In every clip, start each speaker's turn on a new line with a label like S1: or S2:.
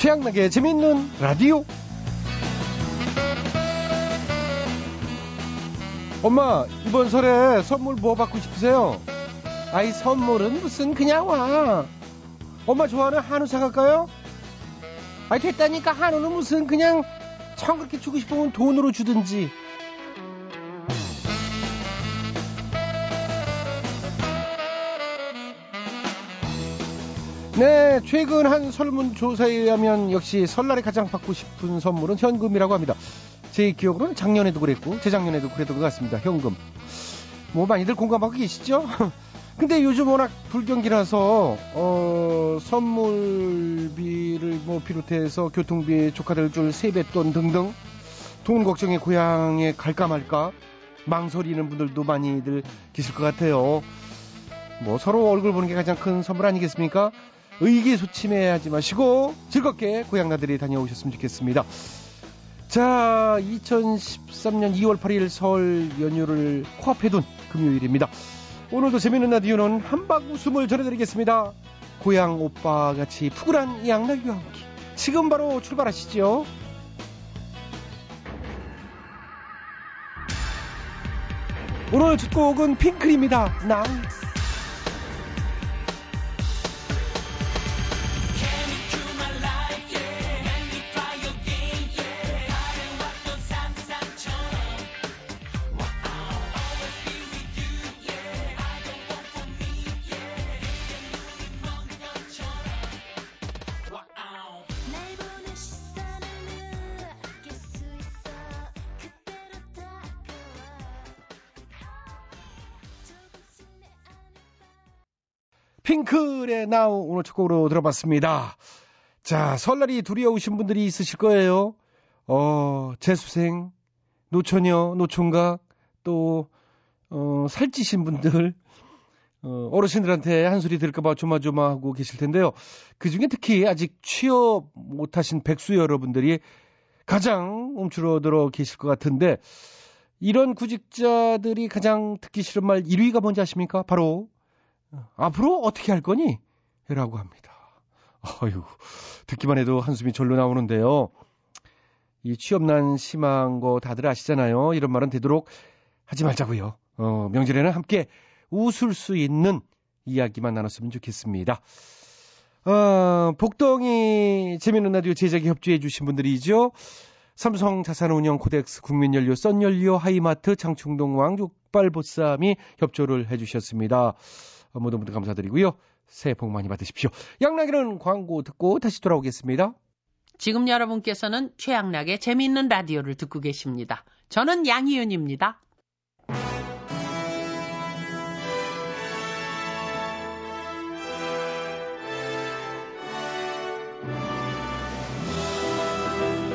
S1: 최양락의 재밌는 라디오. 엄마, 이번 설에 선물 뭐 받고 싶으세요? 아이, 선물은 무슨 그냥 와. 엄마 좋아하는 한우 사갈까요? 아이, 됐다니까 한우는 무슨 그냥 참 그렇게 주고 싶으면 돈으로 주든지. 네, 최근 한 설문조사에 의하면 역시 설날에 가장 받고 싶은 선물은 현금이라고 합니다. 제 기억으로는 작년에도 그랬고, 재작년에도 그랬던 것 같습니다. 현금. 뭐 많이들 공감하고 계시죠? 근데 요즘 워낙 불경기라서, 어, 선물비를 뭐 비롯해서 교통비, 조카들 줄 세뱃돈 등등, 돈 걱정에 고향에 갈까 말까, 망설이는 분들도 많이들 계실 것 같아요. 뭐 서로 얼굴 보는 게 가장 큰 선물 아니겠습니까? 의기소침해하지 마시고 즐겁게 고향 나들이 다녀오셨으면 좋겠습니다. 자, 2013년 2월 8일 설 연휴를 코앞에 둔 금요일입니다. 오늘도 재밌는 라디오는 한박 웃음을 전해드리겠습니다. 고향 오빠 같이 푸근한 양락이와 함께 지금 바로 출발하시죠. 오늘 첫 곡은 핑클입니다. 나.
S2: 날
S1: 나우 오늘 첫 곡으로 들어봤습니다. 자, 설날이 두려우신 분들이 있으실 거예요. 어, 재수생, 노처녀, 노총각, 또, 어, 살찌신 분들, 어, 어르신들한테 한 소리 들을까봐 조마조마하고 계실 텐데요. 그 중에 특히 아직 취업 못하신 백수 여러분들이 가장 움츠러들어 계실 것 같은데, 이런 구직자들이 가장 듣기 싫은 말 1위가 뭔지 아십니까? 바로, 앞으로 어떻게 할 거니? 라고 합니다. 어휴, 듣기만 해도 한숨이 절로 나오는데요. 이 취업난 심한 거 다들 아시잖아요. 이런 말은 되도록 하지 말자고요. 어, 명절에는 함께 웃을 수 있는 이야기만 나눴으면 좋겠습니다. 어, 복덩이 재미있는 라디오 제작에 협조해 주신 분들이죠. 삼성 자산운용 코덱스 국민연료 썬연료 하이마트 장충동왕족발보쌈이 협조를 해 주셨습니다. 어, 모두 모두 감사드리고요. 새해 복 많이 받으십시오. 양락이는 광고 듣고 다시 돌아오겠습니다.
S3: 지금 여러분께서는 최양락의 재미있는 라디오를 듣고 계십니다. 저는 양희은입니다.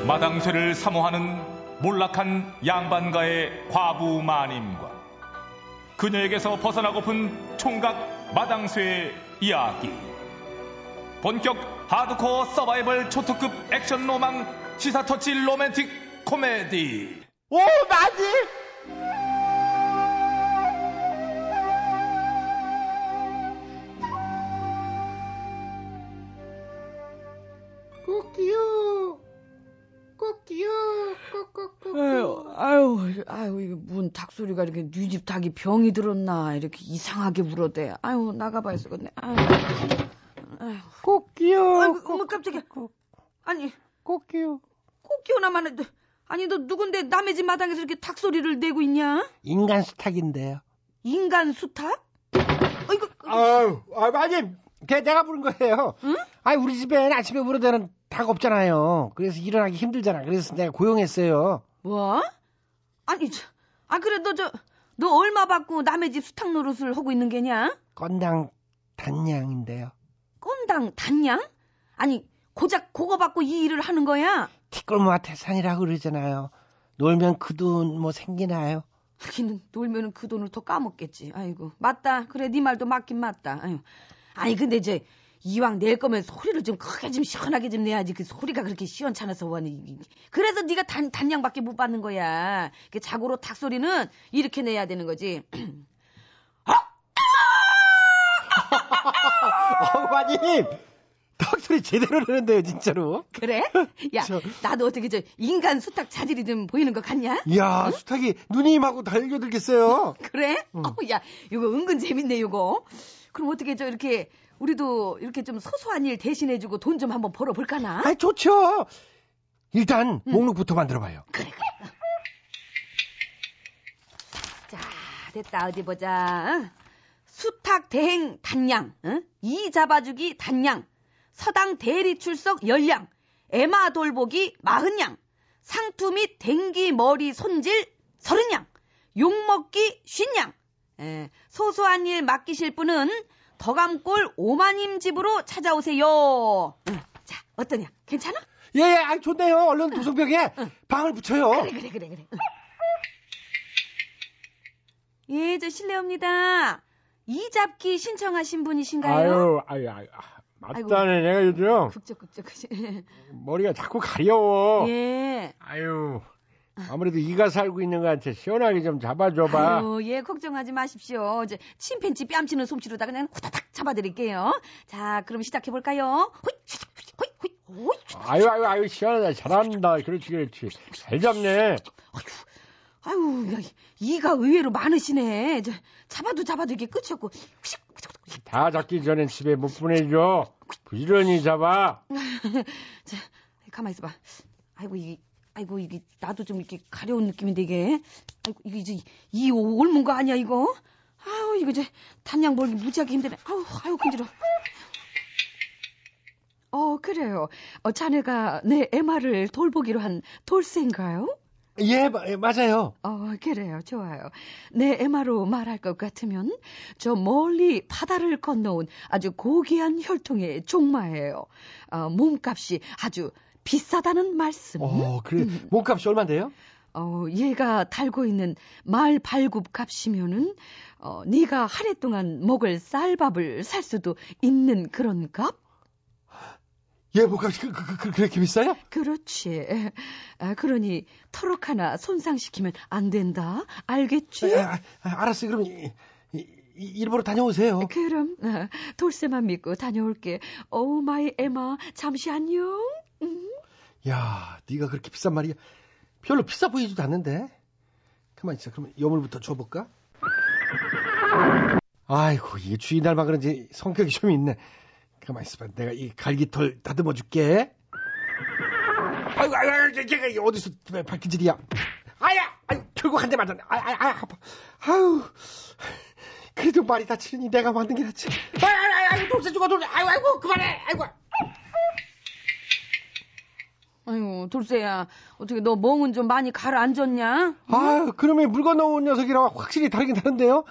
S4: 마당쇠를 사모하는 몰락한 양반가의 과부 마님과 그녀에게서 벗어나고픈 총각 마당쇠의 이야기 본격 하드코어 서바이벌 초특급 액션 로망 시사터치 로맨틱 코미디
S1: 오, 맞지?
S5: 아유, 아유, 아유, 이거 뭔 닭소리가 이렇게 네집 닭이 병이 들었나 이렇게 이상하게 울어대. 아유, 나가봐야 쓰겠네. 아유, 아유,
S1: 꼭기요.
S5: 아이고, 어머 깜짝이야. 아니,
S1: 꼭기요.
S5: 꼭 기어나만 해도. 아니, 너 누군데 남의 집 마당에서 이렇게 닭소리를 내고 있냐?
S1: 인간 수탉인데요.
S5: 인간 수탉? 어이구,
S1: 아유, 아, 아니, 걔 내가 부른 거예요.
S5: 응?
S1: 아니, 우리 집엔 아침에 부르대는 닭 없잖아요. 그래서 일어나기 힘들잖아. 그래서 내가 고용했어요.
S5: 뭐? 아니, 저, 아, 그래, 너 저, 너 얼마 받고 남의 집 수탉 노릇을 하고 있는 게냐?
S1: 건당 단양인데요.
S5: 건당 단양? 아니, 고작 그거 받고 이 일을 하는 거야?
S1: 티끌모아 태산이라고 그러잖아요. 놀면 그 돈 뭐 생기나요?
S5: 하기는 놀면은 그 돈을 더 까먹겠지. 아이고, 맞다. 그래, 네 말도 맞긴 맞다. 아유. 아니, 근데 이제 이왕 낼 거면 소리를 좀 크게 좀 시원하게 좀 내야지. 그 소리가 그렇게 시원찮아서 원이. 그래서 네가 단 단양밖에 못 받는 거야. 그 자고로 닭 소리는 이렇게 내야 되는 거지.
S1: 어머님! 턱소리 제대로 내는데요, 진짜로.
S5: 그래? 야,
S1: 저-
S5: 나도 어떻게 저 인간 수탉 자질이 좀 보이는 것 같냐?
S1: 이야, 수탉이 누님하고 달려들겠어요.
S5: 그래? 어, 야, 이거 은근 재밌네, 이거. 그럼 어떻게 저 이렇게 우리도 이렇게 좀 소소한 일 대신해주고 돈 좀 한번 벌어볼까나?
S1: 아, 좋죠. 일단 목록부터 만들어봐요.
S5: 자, 됐다. 어디 보자. 수탉 대행 단양, 응? 이 잡아주기 단양, 서당 대리 출석 열량, 에마 돌보기 마흔양, 상투 및 댕기 머리 손질 서른양, 욕먹기. 에, 소소한 일 맡기실 분은 덕암골 오마님 집으로 찾아오세요. 응, 자, 어떠냐? 괜찮아?
S1: 예, 예, 아, 좋네요. 얼른 도성벽에 방을 붙여요.
S5: 그래, 그래, 그래, 그래. 응. 예, 저 실례합니다. 이잡기 신청하신 분이신가요?
S1: 아유, 아유, 아유. 아, 맞다네. 내가 요즘
S5: 극적, 극적, 극적.
S1: 머리가 자꾸 가려워.
S5: 예.
S1: 아유, 아무래도 이가 살고 있는 것 같아. 시원하게 좀 잡아줘봐.
S5: 아유, 예, 걱정하지 마십시오. 이제 침팬지 뺨치는 솜씨로다 그냥 후다닥 잡아드릴게요. 자, 그럼 시작해볼까요?
S1: 아유, 아유, 아유, 시원하다. 잘한다. 그렇지, 그렇지. 잘 잡네.
S5: 아유, 야, 이가 의외로 많으시네. 저, 잡아도 잡아도 이게 끝이 없고.
S1: 다 잡기 전엔 집에 못 보내줘. 부지런히 잡아.
S5: 자, 가만 있어봐. 아이고 이게, 아이고 이게 나도 좀 이렇게 가려운 느낌인데 이게. 아이고 이게 이제 이 옮은 거 아니야 이거? 아유 이거 이제 단양 벌기 무지하게 힘드네. 아유 아유 근지러. 어 그래요. 어 자네가 내 에마를 돌보기로 한 돌쇠인가요?
S1: 예, 마- 예, 맞아요.
S5: 어, 그래요. 좋아요. 내 에마로 말할 것 같으면 저 멀리 바다를 건너온 아주 고귀한 혈통의 종마예요. 어, 몸값이 아주 비싸다는 말씀.
S1: 어, 그래. 몸값이 얼만데요?
S5: 어, 얘가 달고 있는 말 발굽 값이면은 어, 네가 한 해 동안 먹을 쌀밥을 살 수도 있는 그런 값?
S1: 예, 몸값이 그, 그, 그, 그렇게 비싸요?
S5: 그렇지. 아, 그러니 터럭 하나 손상시키면 안 된다. 알겠지?
S1: 아, 아, 아, 알았어요. 그럼 이, 이, 이, 일부러 다녀오세요.
S5: 그럼 아, 돌쇠만 믿고 다녀올게. Oh my 애마 잠시 안녕. 음.
S1: 야, 네가 그렇게 비싼 말이야. 별로 비싸 보이지도 않는데. 가만 있어. 그러면 여물부터 줘볼까? 아이고, 이게 주인 닮아 그런지 성격이 좀 있네. 가만 있어봐. 내가 이 갈기털 다듬어 줄게. 아이고, 아이고, 아이고, 이게 어디서 발길질이야. 아야! 아유, 결국 한 대 맞았네. 아, 아, 아, 아파. 아유. 그래도 말이 다치니 내가 만든 게 낫지. 아유, 아유, 아유, 돌쇠 죽어, 돌쇠. 아이고, 아이고, 그만해. 아이고.
S5: 아유 돌쇠야 어떻게 너 멍은 좀 많이 가라앉았냐?
S1: 아, 그러면 물 건너온 녀석이랑 확실히 다르긴 다른데요.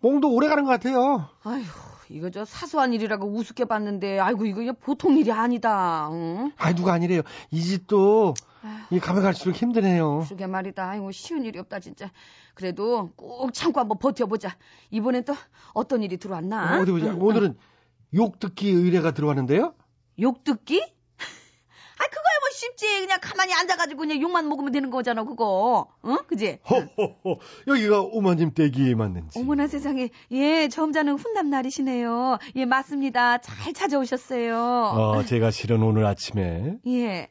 S1: 몽도 오래 가는 것 같아요.
S5: 아유 이거 저 사소한 일이라고 우습게 봤는데 아이고 이거 보통 일이 아니다. 응?
S1: 아, 누가 아니래요. 이 집도. 이 가면 갈수록 힘드네요.
S5: 그러게 말이다. 아이고 쉬운 일이 없다 진짜. 그래도 꼭 참고 한번 버텨보자. 이번엔 또 어떤 일이 들어왔나?
S1: 어 디 보자. 오늘은 욕 듣기 의뢰가 들어왔는데요.
S5: 욕 듣기? 아 그거야 뭐 쉽지. 그냥 가만히 앉아가지고 그냥 욕만 먹으면 되는 거잖아 그거. 응? 그지?
S1: 허허허. 여기가 오마님 댁이 맞는지.
S5: 어머나 세상에 예 점잖은 훈남 날이시네요. 예 맞습니다. 잘 찾아오셨어요.
S1: 어, 제가 실은 오늘 아침에
S5: 예.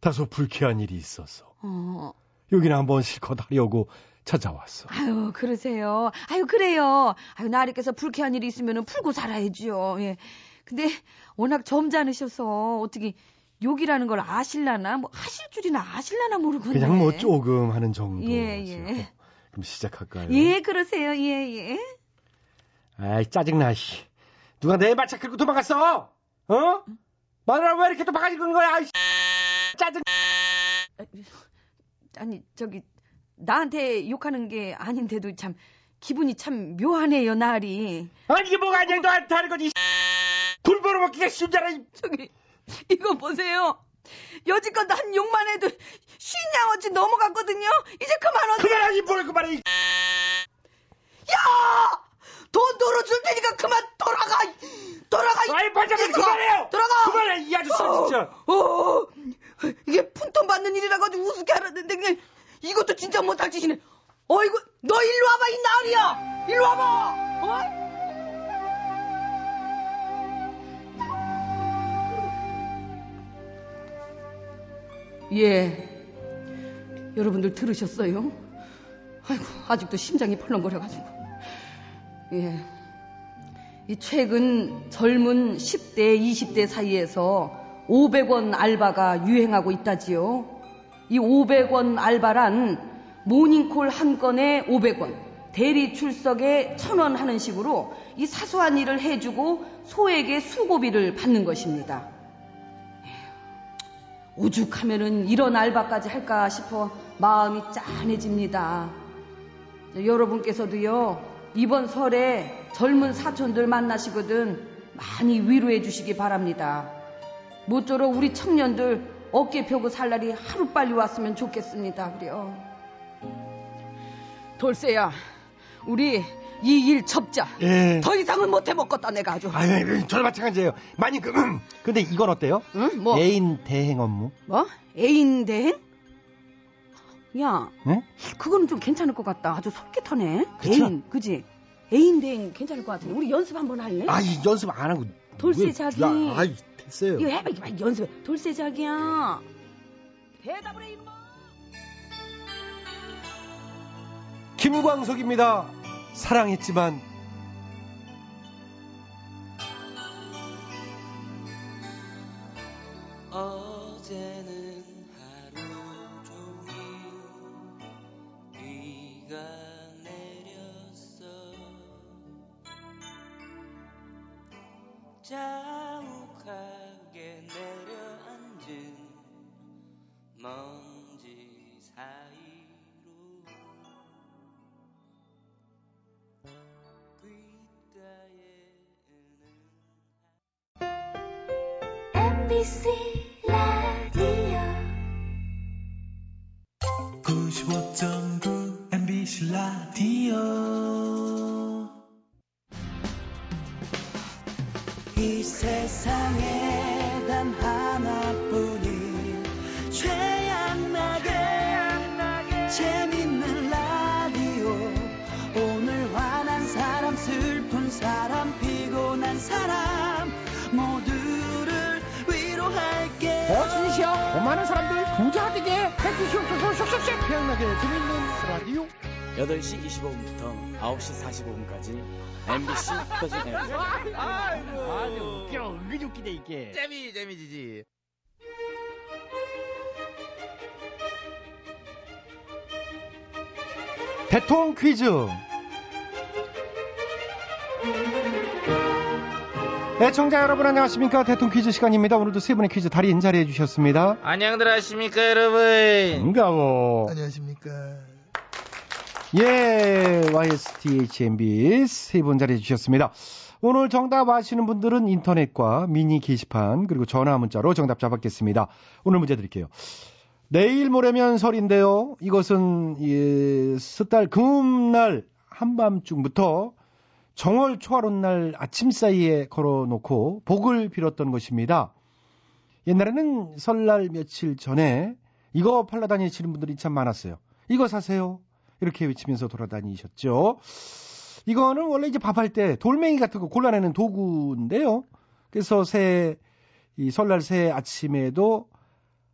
S1: 다소 불쾌한 일이 있어서
S5: 어.
S1: 여기는 한번 실컷 하려고 찾아왔어.
S5: 아유 그러세요. 아유 그래요. 아유 나리께서 불쾌한 일이 있으면 풀고 살아야죠. 예. 근데 워낙 점잖으셔서 어떻게 욕이라는 걸 아실라나 뭐 하실 줄이나 아실라나 모르겠네.
S1: 그냥 뭐 조금 하는 정도.
S5: 예, 예.
S1: 그럼 시작할까요?
S5: 예 그러세요. 예 예.
S1: 아이 짜증나 씨. 누가 내 마차 끌고 도망갔어? 어? 마누라 왜 이렇게 도망가지고 거야? 아이, 짜증.
S5: 아니 저기 나한테 욕하는 게 아닌데도 참 기분이 참 묘하네요 날이.
S1: 아니 이게 뭐가 아니야 너한테 하는 거지. 줄 알아. 이
S5: 저기 이거 보세요. 여지껏 한 욕만 해도 쉰 양어치 넘어갔거든요. 이제 그만하세요.
S1: 그만하지 뭘 그만해. 이
S5: 야! 돈 돌아줄 테니까 그만 돌아가! 돌아가!
S1: 아이 반장님! 그만해요.
S5: 돌아가!
S1: 그만해 이 아저씨 진짜.
S5: 어, 어, 이게 푼돈 받는 일이라 가지고 우습게 알았는데 그냥 이것도 진짜 못할 짓이네. 어이구, 너 일로 와봐 이 나으리야. 일로 와봐. 어? 예. 여러분들 들으셨어요? 아이고, 아직도 심장이 펄렁거려가지고. 예. 이 최근 젊은 10대, 20대 사이에서 500원 알바가 유행하고 있다지요. 이 500원 알바란 모닝콜 한 건에 500원, 대리 출석에 1000원 하는 식으로 이 사소한 일을 해주고 소에게 수고비를 받는 것입니다. 오죽하면은 이런 알바까지 할까 싶어 마음이 짠해집니다. 저, 여러분께서도요, 이번 설에 젊은 사촌들 만나시거든 많이 위로해 주시기 바랍니다. 모쪼록 우리 청년들 어깨 펴고 살 날이 하루빨리 왔으면 좋겠습니다. 그래요. 돌쇠야, 우리 이 일 접자.
S1: 예.
S5: 더 이상은 못해 먹겠다 내가 아주.
S1: 아유, 저도 마찬가지예요. 많이 그, 근데 이건 어때요?
S5: 응? 뭐?
S1: 애인 대행 업무.
S5: 뭐? 애인 대행? 야,
S1: 네?
S5: 그거는 좀 괜찮을 것 같다. 아주 솔깃하네.
S1: 그쵸?
S5: 애인, 그지? 애인 대행 괜찮을 것 같은데. 우리 연습 한번 할래?
S1: 아, 이 연습 안 하고.
S5: 돌쇠
S1: 왜-
S5: 자기.
S1: 야, 아이, 됐어요.
S5: 이거 해봐, 이거 봐, 연습해. 돌쇠 자기야. 대답을 해, 이놈아.
S1: 김광석입니다. 사랑했지만 see. 태양나게 재밌는 라디오.
S6: 8시 25분부터 9시 45분까지 MBC 터진 FM
S1: 아주 웃겨. 은근히 웃기네 이게.
S7: 재미 재미지지.
S1: 대통 퀴즈 애청자 여러분 안녕하십니까? 대통 퀴즈 시간입니다. 오늘도 세 분의 퀴즈 달인 자리해 주셨습니다.
S7: 안녕들 하십니까 여러분.
S1: 반가워.
S8: 안녕하십니까?
S1: 예 YSTHMB 세 분 자리해 주셨습니다. 오늘 정답 아시는 분들은 인터넷과 미니 게시판 그리고 전화 문자로 정답 잡았겠습니다. 오늘 문제 드릴게요. 내일 모레면 설인데요. 이것은 예, 스달 금날 한밤중부터 정월 초하룻 날 아침 사이에 걸어놓고 복을 빌었던 것입니다. 옛날에는 설날 며칠 전에 이거 팔러 다니시는 분들이 참 많았어요. 이거 사세요. 이렇게 외치면서 돌아다니셨죠. 이거는 원래 이제 밥할 때 돌멩이 같은 거 골라내는 도구인데요. 그래서 새, 이 설날 새 아침에도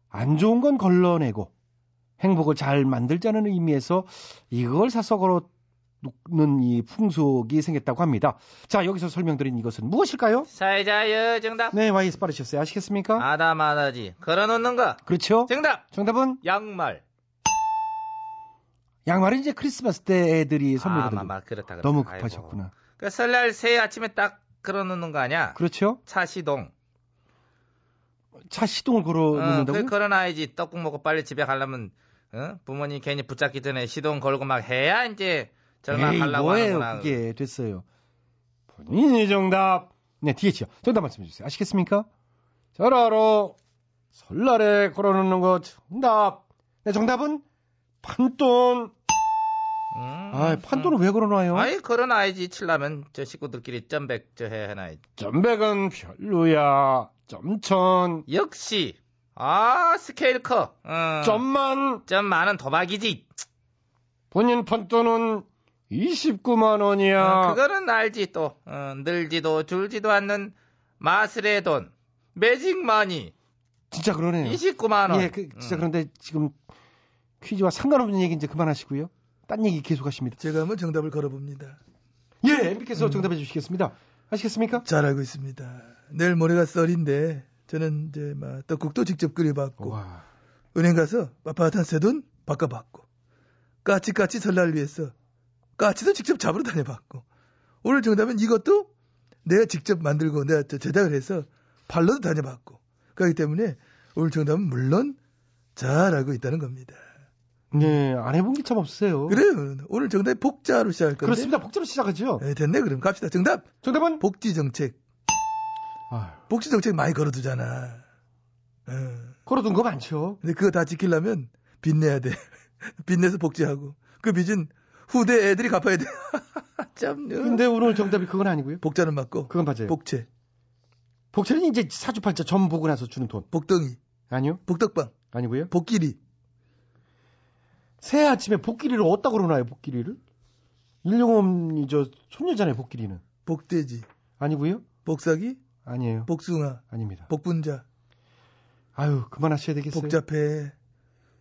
S1: 안 좋은 건 걸러내고 행복을 잘 만들자는 의미에서 이걸 사서 걸어 놓는 이 풍속이 생겼다고 합니다. 자, 여기서 설명드린 이것은 무엇일까요?
S7: 사회자여 정답.
S1: 네, YS 빠르셨어요. 아시겠습니까?
S7: 아다마다지. 걸어놓는 거.
S1: 그렇죠.
S7: 정답.
S1: 정답은
S7: 양말.
S1: 양말은 이제 크리스마스 때 애들이 선물
S7: 아. 마, 그렇다, 그렇다.
S1: 너무
S7: 아이고.
S1: 급하셨구나.
S7: 그 설날 새 아침에 딱 걸어놓는 거 아니야?
S1: 그렇죠.
S7: 차 시동.
S1: 차 시동을 걸어
S7: 어,
S1: 놓는다고요?
S7: 그 걸어놔야지. 떡국 먹고 빨리 집에 가려면 어? 부모님 괜히 붙잡기 전에 시동 걸고 막 해야 이제
S1: 에이,
S7: 가려고
S1: 뭐예요. 그게 됐어요. 본인이 정답. 네, 뒤에죠. 정답 말씀해 주세요. 아시겠습니까? 잘 알아. 설날에 걸어놓는 거 정답. 네, 정답은 판돈.
S7: 음,
S1: 아, 판돈을 왜 걸어놔요?
S7: 아이 걸어놔야지. 칠라면 저 식구들끼리 점백 저해 해놔야지.
S1: 점백은 별로야. 점천.
S7: 역시 아 스케일 커. 어.
S1: 점만.
S7: 점 많은 도박이지.
S1: 본인 판돈은 29만 원이야.
S7: 어, 그거는 알지 또 어, 늘지도 줄지도 않는 마술의 돈 매직 마니
S1: 진짜 그러네요.
S7: 29만 원.
S1: 예, 그, 진짜
S7: 음.
S1: 그런데 지금 퀴즈와 상관없는 얘기 이제 그만하시고요. 딴 얘기 계속하십니다.
S9: 제가 한번 정답을 걸어봅니다.
S1: 예, MB께서
S9: 음.
S1: 정답해 주시겠습니다. 아시겠습니까?
S9: 잘 알고 있습니다. 내일 모레가 썰인데 저는 이제 막 떡국도 직접 끓여봤고
S1: 와.
S9: 은행 가서 빳빳한 새돈 바꿔봤고 까치까치 설날 위해서 까치도 직접 잡으러 다녀봤고 오늘 정답은 이것도 내가 직접 만들고 내가 저 제작을 해서 팔러도 다녀봤고 그렇기 때문에 오늘 정답은 물론 잘 알고 있다는 겁니다.
S1: 네, 안 해본 게 참 없으세요.
S9: 그래요. 오늘 정답이 복자로 시작할 건데.
S1: 그렇습니다. 복제로 시작하죠.
S9: 네, 됐네 그럼 갑시다. 정답
S1: 정답은
S9: 복지 정책.
S1: 아,
S9: 복지 정책 많이 걸어두잖아. 어.
S1: 걸어둔 거 많죠.
S9: 근데 그거 다 지키려면 빚 내야 돼. 빚 내서 복지하고 그 빚은 후대 애들이 갚아야 돼. 참.
S1: 근데 오늘 정답이 그건 아니고요.
S9: 복자는 맞고
S1: 그건 맞아요.
S9: 복채,
S1: 복채는 이제 사주팔자 점 보고 나서 주는 돈.
S9: 복덩이,
S1: 아니요?
S9: 복덕방,
S1: 아니고요.
S9: 복끼리.
S1: 새해 아침에 복끼리를 어디다 걸어놔요, 복끼리를? 일용엄니 저 손녀잖아요, 복끼리는.
S9: 복돼지,
S1: 아니고요.
S9: 복사기,
S1: 아니에요.
S9: 복숭아,
S1: 아닙니다.
S9: 복분자,
S1: 아유, 그만하셔야 되겠어요.
S9: 복잡해.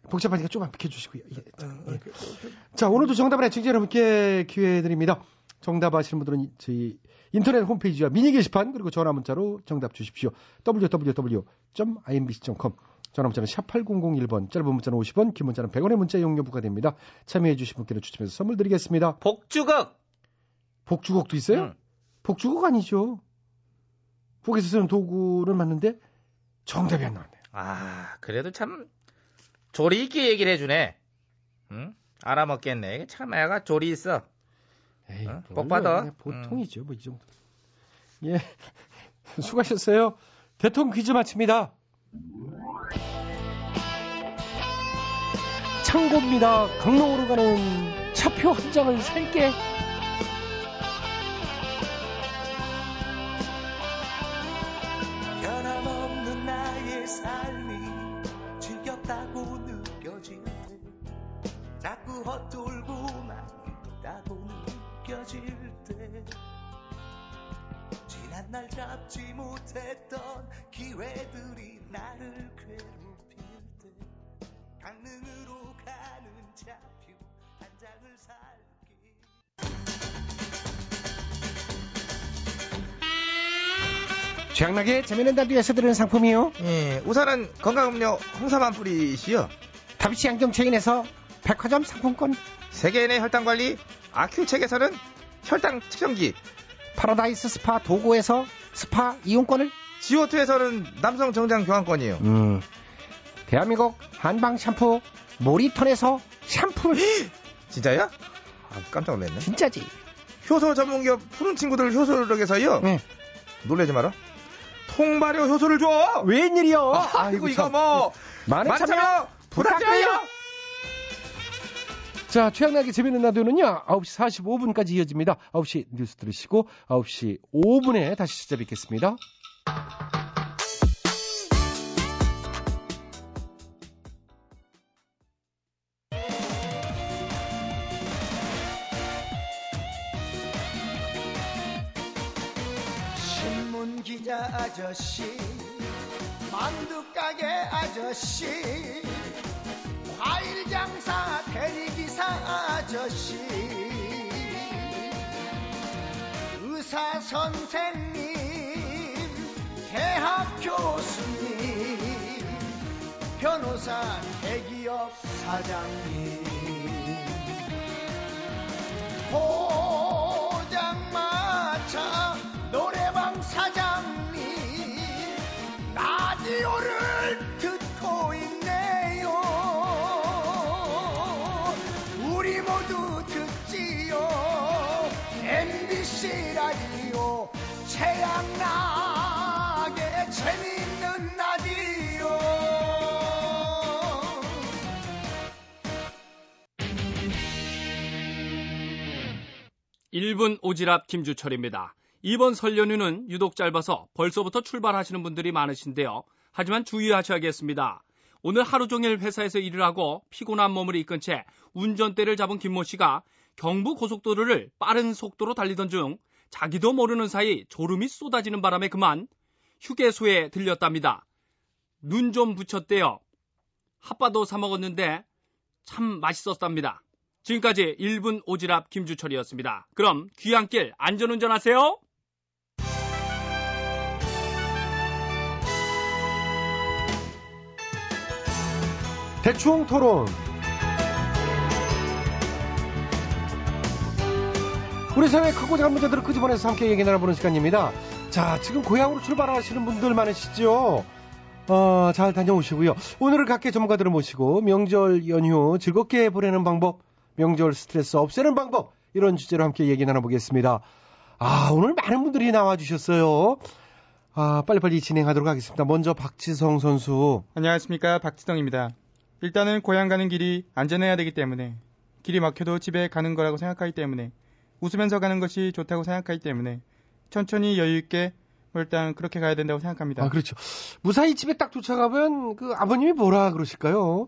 S1: 복잡하니까 좀만 비켜주시고요. 예.
S9: 어,
S1: 예.
S9: 오케이, 오케이.
S1: 자, 오늘도 정답을 해주신 여러분께 기회 드립니다. 정답 아시는 분들은 이- 저희 인터넷 홈페이지와 미니 게시판 그리고 전화 문자로 정답 주십시오. www.imbc.com 전화 문자는 샵 8001번, 짧은 문자는 50원, 긴 문자는 100원의 문자 이용료 부과됩니다. 참여해 주신 분께는 추첨해서 선물 드리겠습니다.
S7: 복주걱.
S1: 복주걱도 있어요?
S7: 응.
S1: 복주걱 아니죠. 북에서 쓰는 도구를 맞는데 정답이 안 나왔네요.
S7: 아, 그래도 참 조리 있게 얘기를 해주네. 응? 알아먹겠네. 참 애가 조리 있어.
S1: 에이,
S7: 어? 복 받아.
S1: 그냥 보통이죠, 뭐이 정도. 예, 수고하셨어요. 대통령 퀴즈 마칩니다. 창고입니다. 강릉으로 가는 차표 한 장을 살게.
S8: 날 잡지 못했던 기회들이 나를 괴롭힐 때 강릉으로 가는 차표 한 장을 살게
S1: 최양락의 재미있는 라디오에서 드리는 상품이요.
S7: 예, 우선은 건강음료 홍삼 한 뿌리씩요.
S1: 다비치 안경체인에서 백화점 상품권.
S7: 세계인의 혈당 관리 아큐첵에서는 혈당 측정기.
S1: 파라다이스 스파 도고에서 스파 이용권을.
S7: 지오투에서는 남성 정장 교환권이요.
S1: 음. 대한민국 한방 샴푸 모리턴에서 샴푸를.
S7: 진짜야? 아, 깜짝 놀랐네.
S1: 진짜지.
S7: 효소 전문기업 푸른 친구들 효소력에서요.
S1: 네.
S7: 놀라지 마라. 통발효 효소를 줘.
S1: 웬일이요?
S7: 아, 이고 이거 뭐
S1: 많은 참여
S7: 부탁드려요.
S1: 자, 최양락의 재밌는 라디오는요, 9시 45분까지 이어집니다. 9시 뉴스 들으시고, 9시 5분에 다시 찾아뵙겠습니다.
S8: 기자 아저씨, 만두 가게 아저씨, 과일 장사 대리기사 아저씨, 의사 선생님, 대학 교수님, 변호사 대기업 사장님. 포 최양락의 재밌는 라디오
S10: 1분 오지랖 김주철입니다. 이번 설 연휴는 유독 짧아서 벌써부터 출발하시는 분들이 많으신데요. 하지만 주의하셔야겠습니다. 오늘 하루 종일 회사에서 일을 하고 피곤한 몸을 이끈 채 운전대를 잡은 김모 씨가 경부 고속도로를 빠른 속도로 달리던 중 자기도 모르는 사이 졸음이 쏟아지는 바람에 그만 휴게소에 들렸답니다. 눈 좀 붙였대요. 핫바도 사 먹었는데 참 맛있었답니다. 지금까지 1분 오지랖 김주철이었습니다. 그럼 귀향길 안전운전 하세요.
S1: 대충 토론. 우리 사회의 크고 작은 문제들을 끄집어내서 함께 얘기 나눠보는 시간입니다. 자, 지금 고향으로 출발하시는 분들 많으시죠? 어, 잘 다녀오시고요. 오늘은 각계 전문가들을 모시고 명절 연휴 즐겁게 보내는 방법, 명절 스트레스 없애는 방법, 이런 주제로 함께 얘기 나눠보겠습니다. 아, 오늘 많은 분들이 나와주셨어요. 아, 빨리빨리 진행하도록 하겠습니다. 먼저 박지성 선수.
S11: 안녕하십니까 박지성입니다. 일단은 고향 가는 길이 안전해야 되기 때문에 길이 막혀도 집에 가는 거라고 생각하기 때문에 웃으면서 가는 것이 좋다고 생각하기 때문에 천천히 여유 있게 뭐 일단 그렇게 가야 된다고 생각합니다.
S1: 아, 그렇죠. 무사히 집에 딱 도착하면 그 아버님이 뭐라 그러실까요?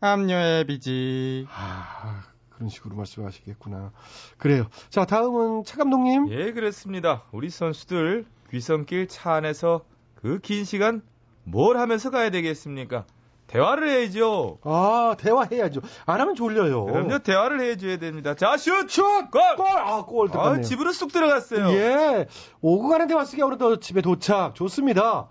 S11: 암녀의 비지.
S1: 아, 그런 식으로 말씀하시겠구나. 그래요. 자, 다음은 차 감독님.
S4: 예, 그렇습니다. 우리 선수들 귀성길 차 안에서 그 긴 시간 뭘 하면서 가야 되겠습니까? 대화를 해야죠.
S1: 아, 대화해야죠. 안 하면 졸려요.
S4: 그럼요, 대화를 해줘야 됩니다. 자, 슛!
S1: 슛! 골! 골! 아, 골
S4: 아,
S1: 들어갔네요.
S4: 집으로 쑥 들어갔어요.
S1: 예. 오고 가는 대화 속에 어느덧 집에 도착. 좋습니다.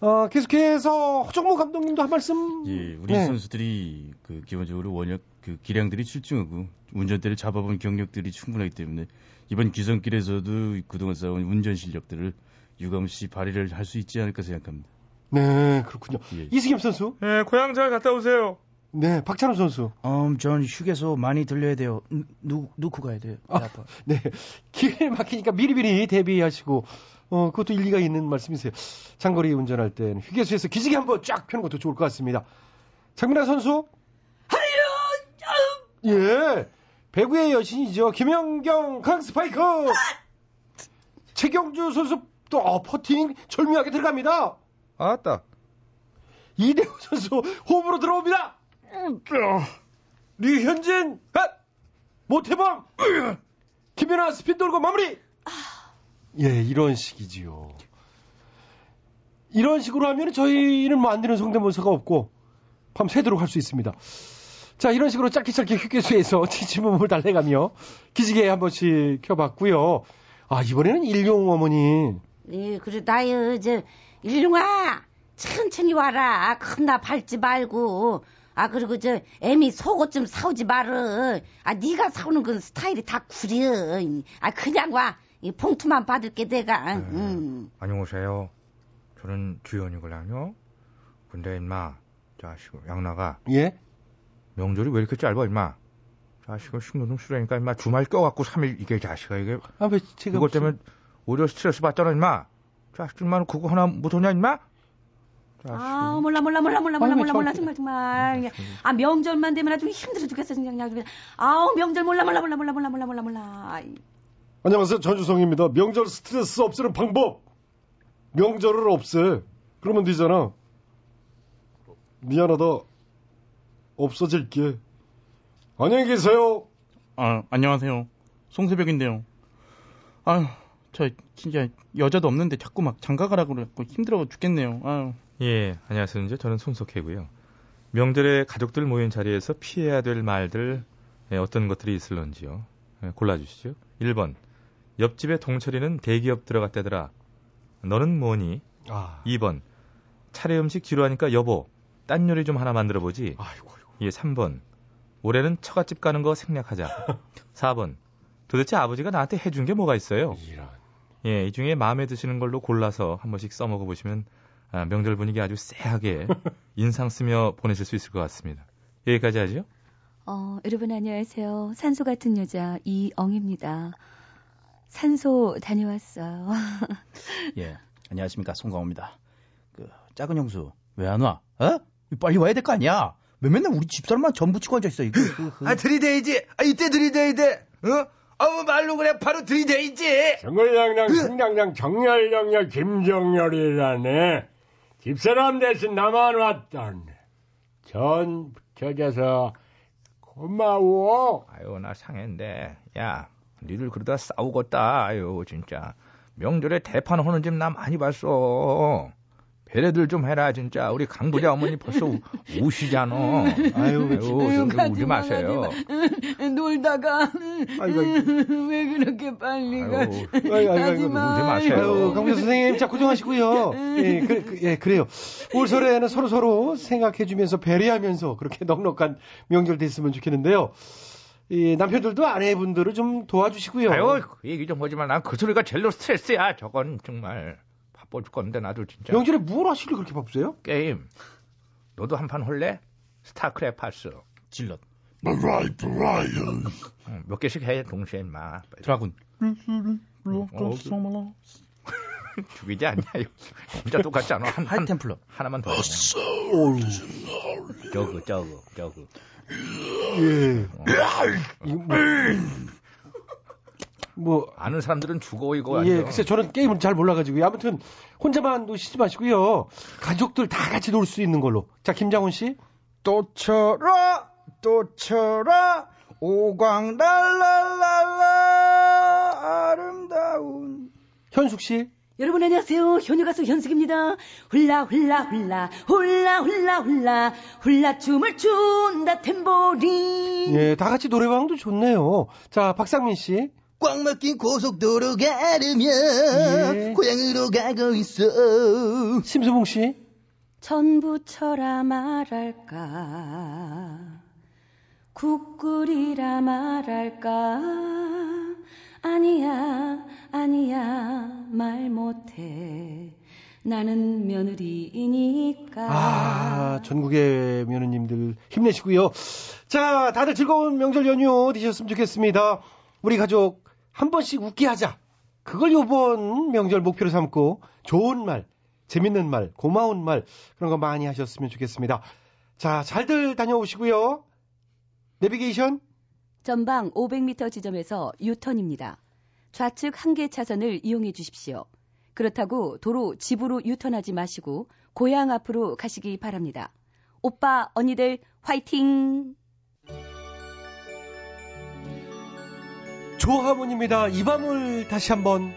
S1: 어, 계속해서 허정무 감독님도 한 말씀.
S12: 예, 우리
S1: 네.
S12: 선수들이 그 기본적으로 원역 그 기량들이 출중하고 운전대를 잡아본 경력들이 충분하기 때문에 이번 귀성길에서도 그동안 쌓아온 운전 실력들을 유감없이 발휘를 할 수 있지 않을까 생각합니다.
S1: 네, 그렇군요.
S12: 예.
S1: 이승엽 선수.
S4: 예, 고향 잘 갔다 오세요.
S1: 네, 박찬호 선수.
S13: 음, 전 휴게소 많이 들려야 돼요. 누, 누, 놓고 가야 돼요. 배 아파.
S1: 네. 길에 막히니까 미리미리 대비하시고, 어, 그것도 일리가 있는 말씀이세요. 장거리 운전할 때는 휴게소에서 기지개 한번 쫙 펴는 것도 좋을 것 같습니다. 장민아 선수. 예. 배구의 여신이죠. 김연경 강스파이크. 최경주 선수 또 어, 퍼팅 절묘하게 들어갑니다.
S4: 아따.
S1: 이대호 선수 호흡으로 들어옵니다. 류현진 핫! 모태범 김연아 스핀 돌고 마무리. 예, 이런 식이지요. 이런 식으로 하면 저희는 뭐 안 되는 성대모사가 없고 밤새도록 할 수 있습니다. 자, 이런 식으로 짧게 짧게 휴게소에서 지침음을 달래가며 기지개 한 번씩 켜봤고요. 아, 이번에는 일용 어머니.
S5: 예, 그래, 나요, 저, 일룡아, 천천히 와라. 겁나 밟지 말고. 아, 그리고 저, 애미 속옷 좀 사오지 말어. 아, 네가 사오는 건 스타일이 다 구려. 아, 그냥 와. 이 봉투만 받을게, 내가. 음.
S14: 안녕하세요. 저는 주연이거든요. 근데 임마, 자식 양나가
S1: 예?
S14: 명절이 왜 이렇게 짧아 임마? 자식은 식료 좀 쓰라니까 임마 주말 껴갖고 3일 이게 자식아 이게
S1: 아, 왜 제가
S14: 그것
S1: 무슨-
S14: 때문에 오히려 스트레스 받잖아 임마. 자식들만 그거 하나 못하냐 임마?
S5: 아, 몰라, 몰라, 몰라, 몰라, 몰라, 몰라, 몰라,
S14: 저-
S5: 정말, 정말. 아, 명절만 되면 아주 힘들어 죽겠어, 그냥. 그냥. 아우, 명절 몰라, 몰라, 몰라, 몰라, 몰라, 몰라, 몰라, 몰라.
S1: 안녕하세요. 전주성입니다. 명절 스트레스 없애는 방법. 명절을 없애. 그러면 되잖아. 미안하다. 없어질게. 안녕히 계세요.
S12: 아, 안녕하세요. 송새벽인데요. 아유, 저 진짜 여자도 없는데 자꾸 막 장가가라고 그래갖고 힘들어 죽겠네요. 아유.
S4: 예, 안녕하세요. 저는 손석혜고요. 명절에 가족들 모인 자리에서 피해야 될 말들 예, 어떤 것들이 있을런지요. 예, 골라주시죠. 1번 옆집에 동철이는 대기업 들어갔다더라. 너는 뭐니?
S1: 아.
S4: 2번 차례 음식 지루하니까 여보 딴 요리 좀 하나 만들어 보지. 예, 3번 올해는 처갓집 가는 거 생략하자. 4번 도대체 아버지가 나한테 해준 게 뭐가 있어요? 예, 이 중에 마음에 드시는 걸로 골라서 한 번씩 써먹어 보시면 아, 명절 분위기 아주 쎄하게 인상 쓰며 보내실 수 있을 것 같습니다. 여기까지 하죠.
S15: 어, 여러분 안녕하세요. 산소 같은 여자 이엉입니다. 산소 다녀왔어요.
S13: 예, 안녕하십니까 송강호입니다. 그 작은 형수 왜 안 와? 어? 빨리 와야 될 거 아니야? 왜 맨날 우리 집사람만 전 붙이고 앉아 있어 이거.
S9: 아 들이대이지. 아 이때 들이대야 돼. 어? 아우 말로 그래 바로 들이대이지.
S16: 정글량량 승량량 정열정열 김정열이라네. 집사람 대신 나만 왔다네. 전 붙여줘서 고마워.
S14: 아유 나 상했는데. 야 니들 그러다 싸우겠다. 아유 진짜. 명절에 대판 하는 집 나 많이 봤어.
S4: 배려들 좀 해라 진짜. 우리 강부자 어머니 벌써 우, 우시잖아. 아유,
S17: 아유,
S4: 좀 우지
S17: 마,
S4: 마세요.
S17: 놀다가
S1: 아이고,
S17: 왜 그렇게 빨리 가?
S1: 아이고, 아이고,
S17: 가지 마.
S1: 아유, 강부자 선생님, 자, 고정하시고요. 예, 그, 그, 예, 그래요. 올 설에는 서로 서로 생각해주면서 배려하면서 그렇게 넉넉한 명절 됐으면 좋겠는데요. 이 남편들도 아내분들을 좀 도와주시고요.
S4: 아유, 그 얘기 좀 하지 마. 난 그 소리가 제일로 스트레스야. 저건 정말 바빠 죽겠는데 나도 진짜.
S1: 명절에 뭘 하시려 그렇게 바쁘세요?
S4: 게임. 너도 한 판 할래?
S7: 스타크래프트. Zealot.
S4: 라이트 라이언. 몇 개씩 해 동시에 인마.
S7: Dragoon.
S4: 어, 죽이지 않냐? 이거. 진짜 똑같지 않아? 한, 한
S7: 템플러.
S4: 하나만 더. 저거 저거 저거.
S1: 예. 이거 뭐, 뭐
S4: 아는 사람들은 죽어 이거.
S1: 예,
S4: 완전.
S1: 글쎄 저는 게임을 잘 몰라가지고요. 아무튼 혼자만 노시지 마시고요. 가족들 다 같이 놀 수 있는 걸로. 자, 김장훈 씨.
S13: 또 쳐라 또 쳐라 오광 랄랄랄라 아름다운
S1: 현숙 씨.
S17: 여러분 안녕하세요. 현유 가수 현숙입니다. 훌라 훌라 훌라 훌라 훌라 훌라 훌라 춤을 춘다 템보린.
S1: 예, 다 같이 노래방도 좋네요. 자, 박상민 씨.
S18: 꽉 막힌 고속도로 가르며
S1: 예.
S18: 고향으로 가고 있어.
S1: 심수봉 씨.
S5: 전부 쳐라 말할까 국끓이라 말할까 아니야 아니야 말 못해 나는 며느리이니까
S1: 아, 전국의 며느님들 힘내시고요. 자, 다들 즐거운 명절 연휴 되셨으면 좋겠습니다. 우리 가족 한 번씩 웃게 하자. 그걸 요번 명절 목표로 삼고 좋은 말, 재밌는 말, 고마운 말 그런 거 많이 하셨으면 좋겠습니다. 자, 잘들 다녀오시고요. 내비게이션
S5: 전방 500m 지점에서 유턴입니다. 좌측 한 개 차선을 이용해 주십시오. 그렇다고 도로 집으로 유턴하지 마시고 고향 앞으로 가시기 바랍니다. 오빠, 언니들 화이팅!
S1: 조하모입니다. 이 밤을 다시 한번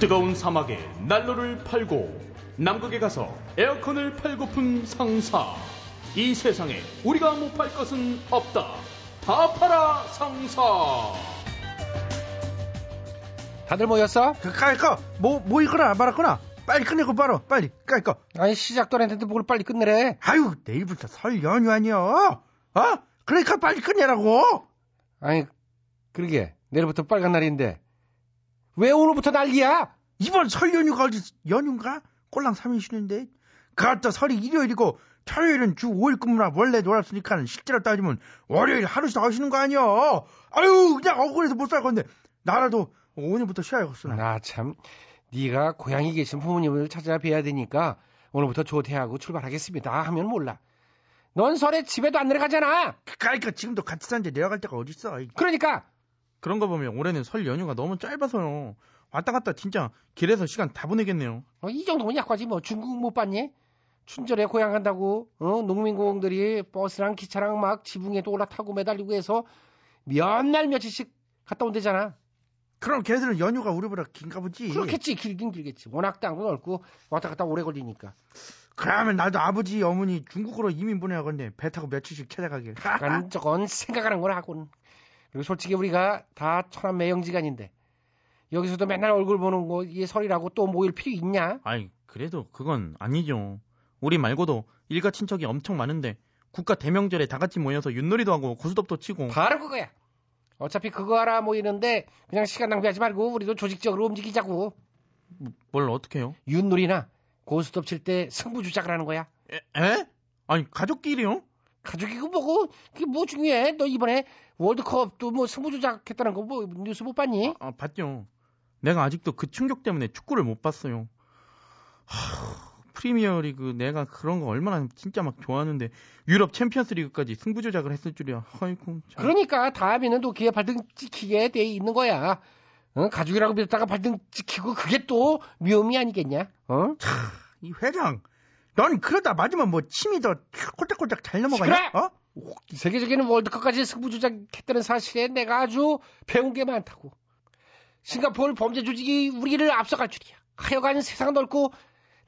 S12: 뜨거운 사막에 난로를 팔고 남극에 가서 에어컨을 팔고픈 상사. 이 세상에 우리가 못 팔 것은 없다. 다 팔아 상사.
S1: 다들 모였어?
S13: 그 깔까 뭐, 뭐 이거나 말았거나 빨리 끝내고 바로 빨리 깔까
S1: 아니 시작도 안 했는데 뭘 빨리 끝내래
S13: 아유 내일부터 설 연휴 아니야 어? 그러니까 빨리 끝내라고
S1: 아니 그러게 내일부터 빨간 날인데 왜 오늘부터 난리야?
S13: 이번 설 연휴가 어디 연휴인가? 꼴랑 3일 쉬는데? 그것도 설이 일요일이고 토요일은 주 5일 근무나 원래 놀았으니까 실제로 따지면 월요일 하루씩 더 쉬는 거 아니야 아유 그냥 억울해서 못 살 건데. 나라도 오늘부터 쉬어야겠어
S1: 나참 네가 고향에 계신 부모님을 찾아뵈야 되니까 오늘부터 조퇴하고 출발하겠습니다. 하면 몰라. 넌 설에 집에도 안 내려가잖아.
S13: 그러니까 지금도 같이 사는데 내려갈 데가 어딨어
S1: 그러니까
S11: 그런 거 보면 올해는 설 연휴가 너무 짧아서요. 왔다 갔다 진짜 길에서 시간 다 보내겠네요.
S1: 어, 이 정도면 약과지 뭐. 중국 못 봤니? 춘절에 고향 간다고 어? 농민공들이 버스랑 기차랑 막 지붕에도 올라타고 매달리고 해서 몇 날 며칠씩 갔다 온대잖아.
S13: 그럼 걔들은 연휴가 우리보다 긴가 보지?
S1: 그렇겠지. 길긴 길겠지. 워낙 땅도 넓고 왔다 갔다 오래 걸리니까.
S13: 그러면 나도 아버지 어머니 중국으로 이민 보내야겠네. 배 타고 며칠씩 찾아가길.
S1: 약간 저건 생각하는 걸 하고는 그리고 솔직히 우리가 다 천안 매형지간인데 여기서도 맨날 얼굴 보는 거 이게 설이라고 또 모일 필요 있냐?
S11: 아이 그래도 그건 아니죠. 우리 말고도 일가 친척이 엄청 많은데 국가 대명절에 다 같이 모여서 윷놀이도 하고 고스톱도 치고
S1: 바로 그거야. 어차피 그거 하라 모이는데 그냥 시간 낭비하지 말고 우리도 조직적으로 움직이자고.
S11: 뭘 어떻게 해요?
S1: 윷놀이나 고스톱 칠 때 승부 주작을 하는 거야.
S11: 에? 아니 가족끼리요?
S1: 가족이고 뭐고 그게 뭐 중요해? 너 이번에 월드컵도 뭐 승부 조작했다는 거 뭐 뉴스 못 봤니?
S11: 아, 봤죠. 내가 아직도 그 충격 때문에 축구를 못 봤어요. 하, 프리미어리그 내가 그런 거 얼마나 진짜 막 좋아하는데 유럽 챔피언스리그까지 승부 조작을 했을 줄이야. 아이고. 참.
S1: 그러니까 다음에는 또 기회 발등 찍히게 돼 있는 거야. 어? 가족이라고 믿었다가 발등 찍히고 그게 또 위험이 아니겠냐? 어?
S9: 이 회장, 넌 그러다 맞으면 뭐 침이 더 꼴짝꼴짝 잘 넘어가냐?
S1: 시끄러!
S9: 어?
S1: 세계적인 월드컵까지 승부 조작했다는 사실에 내가 아주 배운 게 많다고. 싱가포르 범죄 조직이 우리를 앞서갈 줄이야. 하여간 세상 넓고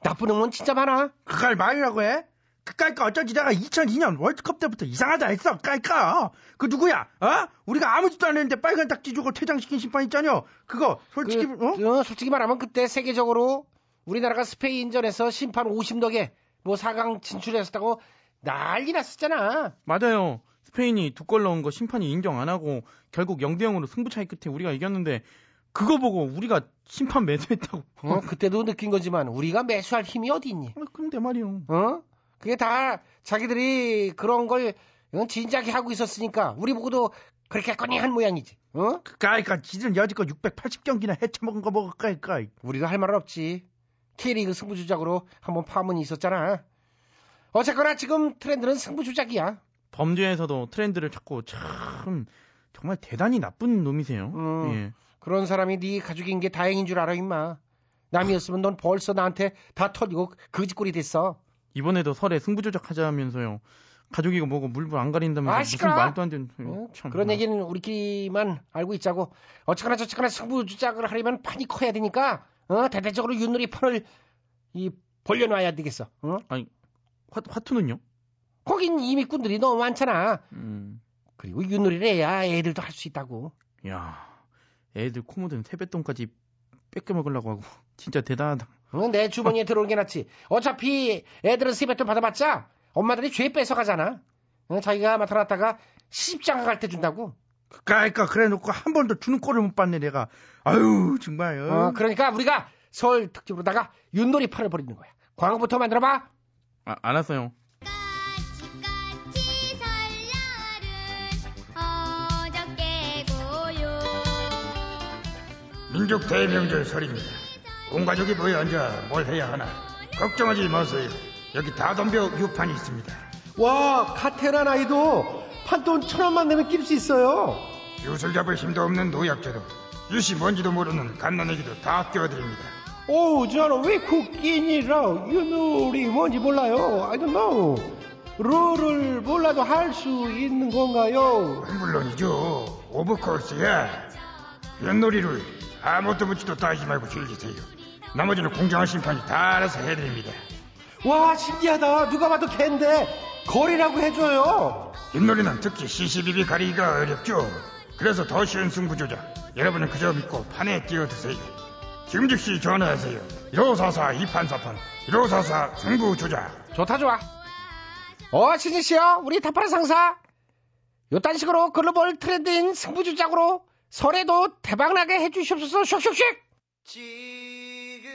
S1: 나쁜 놈은 진짜 많아.
S9: 그걸 말이라고 해? 그까이까 어쩐지 내가 2002년 월드컵 때부터 이상하다 했어. 까이까. 그 누구야? 어? 우리가 아무 짓도 안 했는데 빨간 딱지 주고 퇴장시킨 심판 있잖여. 그거 솔직히
S1: 그,
S9: 어?
S1: 어, 솔직히 말하면 그때 세계적으로 우리나라가 스페인전에서 심판 50덕에 뭐 4강 진출했었다고 난리 났었잖아.
S11: 맞아요. 스페인이 두 골 넣은 거 심판이 인정 안 하고 결국 0대 0으로 승부 차이 끝에 우리가 이겼는데 그거 보고 우리가 심판 매수했다고.
S1: 어, 그때도 느낀 거지만 우리가 매수할 힘이 어디 있니?
S11: 근데 말이요.
S1: 어? 그게 다 자기들이 그런 걸 어, 진작에 하고 있었으니까 우리 보고도 그렇게 했거니 한 모양이지. 어?
S9: 그까이까 지들 여지껏 680경기나 해쳐먹은 거 먹을까이까.
S1: 우리가 할 말은 없지. K리그 승부 조작으로 한번 파문이 있었잖아. 어쨌거나 지금 트렌드는 승부 조작이야.
S11: 범죄에서도 트렌드를 찾고 참 정말 대단히 나쁜 놈이세요.
S1: 음,
S11: 예.
S1: 그런 사람이 네 가족인 게 다행인 줄 알아 임마. 남이었으면 넌 벌써 나한테 다 털리고 거짓꼴이 됐어.
S11: 이번에도 설에 승부 조작 하자면서요. 가족이고 뭐고 물불 안 가린다면서
S1: 아,
S11: 무슨! 말도 안 되는
S1: 어?
S11: 참.
S1: 그런 얘기는 우리끼리만 알고 있자고. 어쨌거나 저쨌거나 승부 조작을 하려면 판이 커야 되니까 어? 대대적으로 윷놀이 판을 이 벌려놔야 되겠어. 어?
S11: 아니 화, 화투는요?
S1: 거긴 이미 꾼들이 너무 많잖아.
S11: 음.
S1: 그리고 윷놀이를 해야 애들도 할 수 있다고.
S11: 야, 애들 코 묻은 세뱃돈까지 뺏겨 먹으려고 하고 진짜 대단하다.
S1: 어, 내 주머니에 들어오는 게 낫지. 어차피 애들은 세뱃돈 받아봤자 엄마들이 죄 뺏어가잖아. 어, 자기가 나타났다가 시집장 가 갈 때 준다고.
S9: 그까이까 그래 놓고 한 번도 주는 꼴을 못 봤네 내가. 아유 정말. 어.
S1: 어, 그러니까 우리가 설 특집으로다가 윷놀이 판을 벌이는 거야. 광고부터 만들어봐.
S11: 아, 안 왔어요.
S14: 민족 대명절 설입니다. 온 가족이 모여 앉아 뭘 해야 하나 걱정하지 마세요. 여기 다덤벼 유판이 있습니다.
S1: 와, 카테란 아이도 판돈 천 원만 내면 낄 수 있어요.
S14: 유술 잡을 힘도 없는 노약자도 유시 뭔지도 모르는 갓난애기도 다 껴드립니다.
S1: 오, 저는 왜 쿠키니라 윷놀이 뭔지 몰라요. I don't know. 룰을 몰라도 할 수 있는 건가요?
S14: 물론이죠. 오브코스야. 윷놀이를 아무것도 묻지도 따지지 말고 즐기세요. 나머지는 공정한 심판이 다 알아서 해드립니다.
S1: 와, 신기하다. 누가 봐도 캔데 거리라고 해줘요.
S14: 윷놀이는 특히 CCBB 가리기가 어렵죠. 그래서 더 쉬운 승부 조작. 여러분은 그저 믿고 판에 뛰어드세요. 지금 즉시 전화하세요. 1544 2판사판 1544 승부 조작.
S1: 좋다 좋아. 어, 신진 씨요. 우리 타파라 상사. 요딴 식으로 글로벌 트렌드인 승부 조작으로 설에도 대박나게 해주시옵소서. 슉슉슉.
S8: 지금도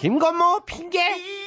S1: 김건모 핑계.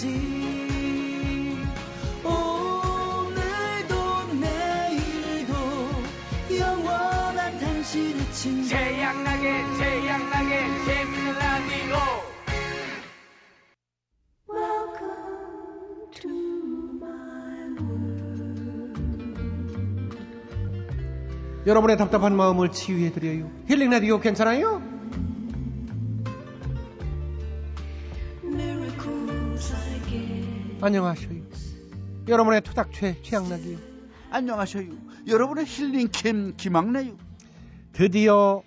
S8: 끝까지 오늘도 내일도 영원한 당신의 친구
S19: 태양나게 태양나게 재밌는 라디오
S1: 여러분의 답답한 마음을 치유해드려요. 힐링 라디오 괜찮아요? 안녕하셔요. 여러분의 토닥최 최양락이요.
S20: 안녕하셔요. 여러분의 힐링캠 김학래요.
S1: 드디어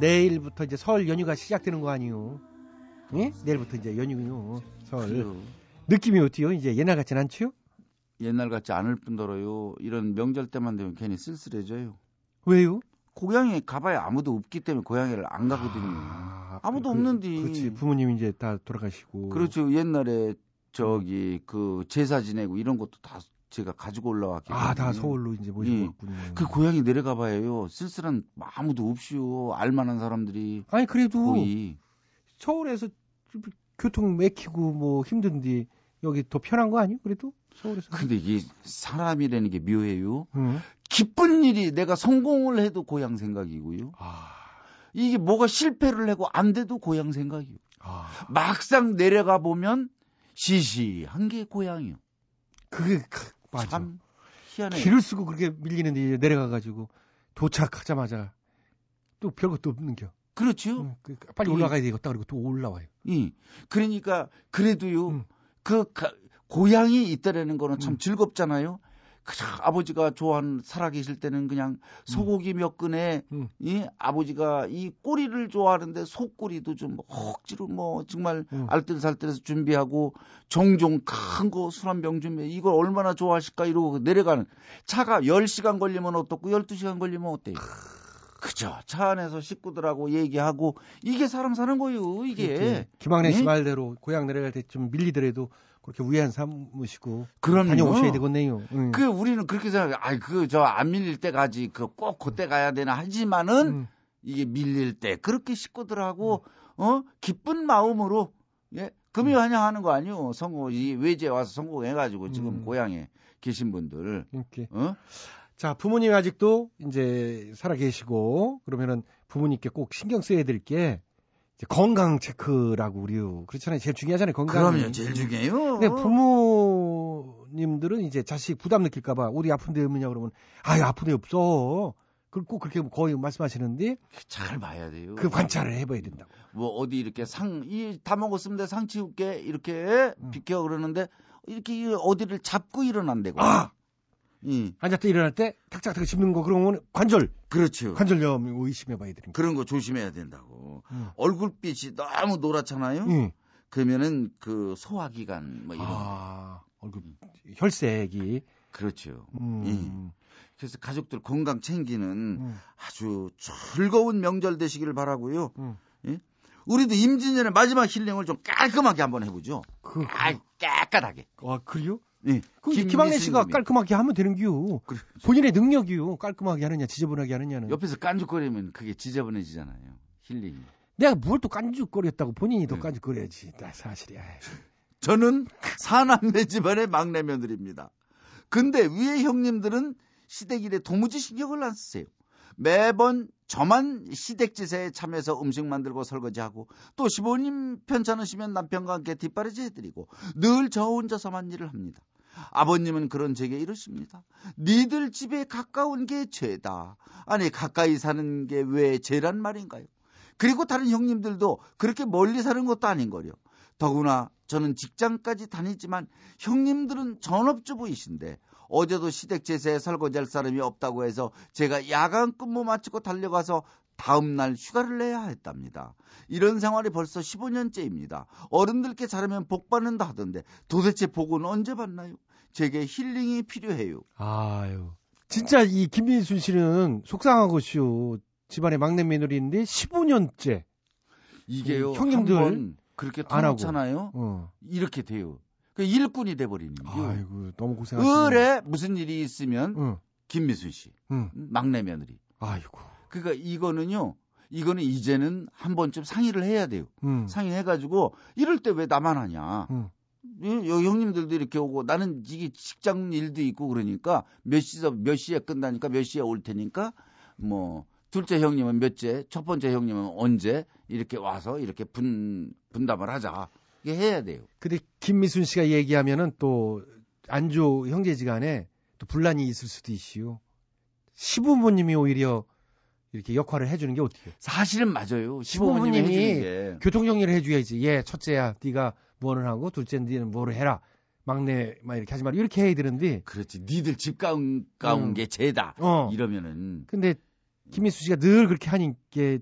S1: 내일부터 이제 설 연휴가 시작되는 거 아니요? 예? 내일부터 이제 연휴요. 설.
S20: 그래요.
S1: 느낌이 어때요? 이제 옛날 같진 않지요?
S20: 옛날 같지 않을 뿐더러요. 이런 명절 때만 되면 괜히 쓸쓸해져요.
S1: 왜요?
S20: 고향에 가봐야 아무도 없기 때문에 고향에를 안 가거든요. 아, 무도 없는데.
S1: 그렇지. 부모님이 이제 다 돌아가시고.
S20: 그렇죠. 옛날에 저기 그 제사 지내고 이런 것도 다 제가 가지고 올라왔기 때문에.
S1: 아, 다 서울로 이제 모시고
S20: 예.
S1: 왔군요.
S20: 그 고향에 내려가 봐요. 쓸쓸한 아무도 없이요. 알만한 사람들이.
S1: 아니 그래도
S20: 거의.
S1: 서울에서 교통 막히고 뭐 힘든데 여기 더 편한 거 아니에요? 그래도 서울에서.
S20: 근데 이게 사람이라는 게 묘해요.
S1: 응.
S20: 기쁜 일이 내가 성공을 해도 고향 생각이고요.
S1: 아.
S20: 이게 뭐가 실패를 하고 안 돼도 고향 생각이요.
S1: 아.
S20: 막상 내려가 보면 시시한 게 고향이요.
S1: 그게 크- 맞아.
S20: 참 희한해요.
S1: 길을 쓰고 그렇게 밀리는데 이제 내려가가지고 도착하자마자 또 별것도 없는겨.
S20: 그렇죠.
S1: 그- 그 빨리
S20: 예.
S1: 올라가야 되겠다 그리고 또 올라와요.
S20: 예. 그러니까 그래도요.
S1: 음.
S20: 그 가- 고향이 있다라는 거는 참 즐겁잖아요. 그저 아버지가 좋아하는 살아계실 때는 그냥 소고기 몇 근에
S1: 음.
S20: 이 아버지가 이 꼬리를 좋아하는데 속꼬리도 좀 억지로 뭐 정말
S1: 음.
S20: 알뜰살뜰해서 준비하고 종종 큰 거 술 한 병 준비해 이걸 얼마나 좋아하실까 이러고 내려가는 차가 10시간 걸리면 어떻고 12시간 걸리면 어때요? 그죠. 차 안에서 식구들하고 얘기하고 이게 사람 사는 거예요. 이게.
S1: 이렇게 김학래 씨
S20: 예?
S1: 말대로 고향 내려갈 때 좀 밀리더라도 그렇게 위안 삼으시고
S20: 그럼요.
S1: 다녀오셔야 되겠네요. 응.
S20: 그 우리는 그렇게 생각해. 아이 그 저 안 밀릴 때 가지. 그 꼭 그때 가야 되나 하지만은
S1: 음.
S20: 이게 밀릴 때 그렇게 식구들하고 어 기쁜 마음으로 예 금요 환영하는 거 아니요. 성공 이 외지에 와서 성공해가지고 지금
S1: 음.
S20: 고향에 계신 분들
S1: 이렇게.
S20: 어
S1: 자, 부모님 아직도 이제 살아 계시고 그러면은 부모님께 꼭 신경 써야 될 게 건강 체크라고 우리요. 그렇잖아요. 제일 중요하잖아요. 건강.
S20: 그럼요 제일 중요해요.
S1: 근데 부모님들은 이제 자식 부담 느낄까봐 어디 아픈 데 없느냐 그러면 아유 아픈 데 없어. 그걸 꼭 그렇게 거의 말씀하시는데
S20: 잘 봐야 돼요.
S1: 그 관찰을 해봐야 된다고.
S20: 뭐 어디 이렇게 상 이 다 먹었으면 내상 치울게 이렇게
S1: 음.
S20: 비켜 그러는데 이렇게 이 어디를 잡고 일어난대고.
S1: 아!
S20: 예.
S1: 앉았다 일어날 때 탁탁탁 짚는 거 그러면 관절
S20: 그렇죠.
S1: 관절염 의심해봐야 거.
S20: 그런 거 조심해야 된다고.
S1: 음.
S20: 얼굴빛이 너무 노랗잖아요.
S1: 음.
S20: 그러면은 그 소화기관 뭐 이런 거.
S1: 아, 얼굴 혈색이
S20: 그렇죠.
S1: 음.
S20: 예. 그래서 가족들 건강 챙기는
S1: 음.
S20: 아주 즐거운 명절 되시기를 바라고요.
S1: 음.
S20: 예? 우리도 임진년의 마지막 힐링을 좀 깔끔하게 한번 해보죠.
S1: 그,
S20: 깔, 깨끗하게.
S1: 아, 그래요?
S20: 예.
S1: 그
S20: 김미순
S1: 김학래 씨가 깔끔하게 하면 되는겨. 본인의 능력이요. 깔끔하게 하느냐, 지저분하게 하느냐는.
S20: 옆에서 깐죽거리면 그게 지저분해지잖아요. 힐링이.
S1: 내가 뭘 또 깐죽거렸다고 본인이
S20: 네.
S1: 더 깐죽거려야지. 나 사실이야.
S20: 저는 사남매 집안의 막내 며느리입니다. 근데 위에 형님들은 시댁 일에 도무지 신경을 안 쓰세요. 매번 저만 시댁짓에 참여해서 음식 만들고 설거지하고 또 시부님 편찮으시면 남편과 함께 뒷바라지 해드리고 늘 저 혼자서만 일을 합니다. 아버님은 그런 제게 이러십니다. 니들 집에 가까운 게 죄다. 아니 가까이 사는 게 왜 죄란 말인가요? 그리고 다른 형님들도 그렇게 멀리 사는 것도 아닌 거려. 더구나 저는 직장까지 다니지만 형님들은 전업주부이신데 어제도 시댁 제사에 설거지 할 사람이 없다고 해서 제가 야간 근무 마치고 달려가서 다음날 휴가를 내야 했답니다. 이런 생활이 벌써 15년째입니다. 어른들께 잘하면 복 받는다 하던데 도대체 복은 언제 받나요? 제게 힐링이 필요해요.
S1: 아유. 진짜 이 김민순 씨는 속상한 것이요. 집안의 막내 며느리인데 15년째.
S20: 이게요.
S1: 그 형님들
S20: 그렇게
S1: 안 하고.
S20: 터놓잖아요.
S1: 어.
S20: 이렇게 돼요. 그 일꾼이 돼버리는 거요.
S1: 아이고, 너무 고생하시네.
S20: 을에 무슨 일이 있으면
S1: 응.
S20: 김미순 씨
S1: 응.
S20: 막내 며느리.
S1: 아이고.
S20: 그러니까 이거는요. 이거는 이제는 한 번쯤 상의를 해야 돼요.
S1: 음.
S20: 상의해가지고 이럴 때 왜 나만 하냐.
S1: 음.
S20: 예, 형님들도 이렇게 오고 나는 이게 직장 일도 있고 그러니까 몇 시서 몇 시에 끝나니까 몇 시에 올 테니까 뭐 둘째 형님은 몇째, 첫 번째 형님은 언제 이렇게 와서 이렇게 분 분담을 하자. 이게 해야 돼요.
S1: 근데 김미순 씨가 얘기하면은 또 안조 형제지간에 또 분란이 있을 수도 있시요. 시부모님이 오히려 이렇게 역할을 해주는 게 어떻게?
S20: 사실은 맞아요. 시부모님이.
S1: 교통 정리를 해줘야지. 예, 첫째야, 네가 뭐를 하고, 둘째는 네는 뭐를 해라. 막내 막 이렇게 하지 말고 이렇게 해야 되는데.
S20: 그렇지. 니들 집 가운 가운
S1: 음.
S20: 게 죄다.
S1: 어.
S20: 이러면은
S1: 근데 김민수 씨가 늘 그렇게 하니까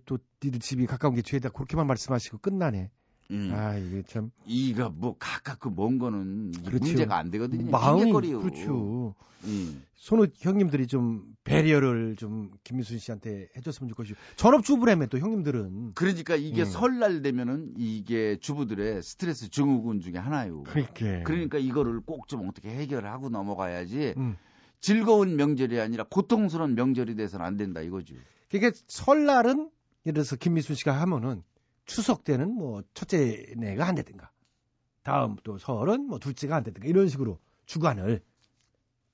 S1: 또 니들 집이 가까운 게 죄다 그렇게만 말씀하시고 끝나네.
S20: 음.
S1: 아 이게 참
S20: 이가 뭐 가깝고 먼 거는
S1: 그렇죠.
S20: 문제가 안 되거든요.
S1: 마음이. 그렇죠.
S20: 음.
S1: 손우 형님들이 좀 배려를 좀 김민수 씨한테 해줬으면 좋겠어요. 전업 주부라며 또 형님들은.
S20: 그러니까 이게
S1: 음.
S20: 설날 되면은 이게 주부들의 스트레스 증후군 중에 하나요.
S1: 그러니까.
S20: 그러니까 이거를 꼭 좀 어떻게 해결하고 넘어가야지
S1: 음.
S20: 즐거운 명절이 아니라 고통스러운 명절이 돼서는 안 된다 이거죠.
S1: 그러니까 설날은 예를 들어서 김민수 씨가 하면은 추석 때는 뭐 첫째네가 한다든가 다음 또 설은 뭐 둘째가 한다든가 이런 식으로 주관을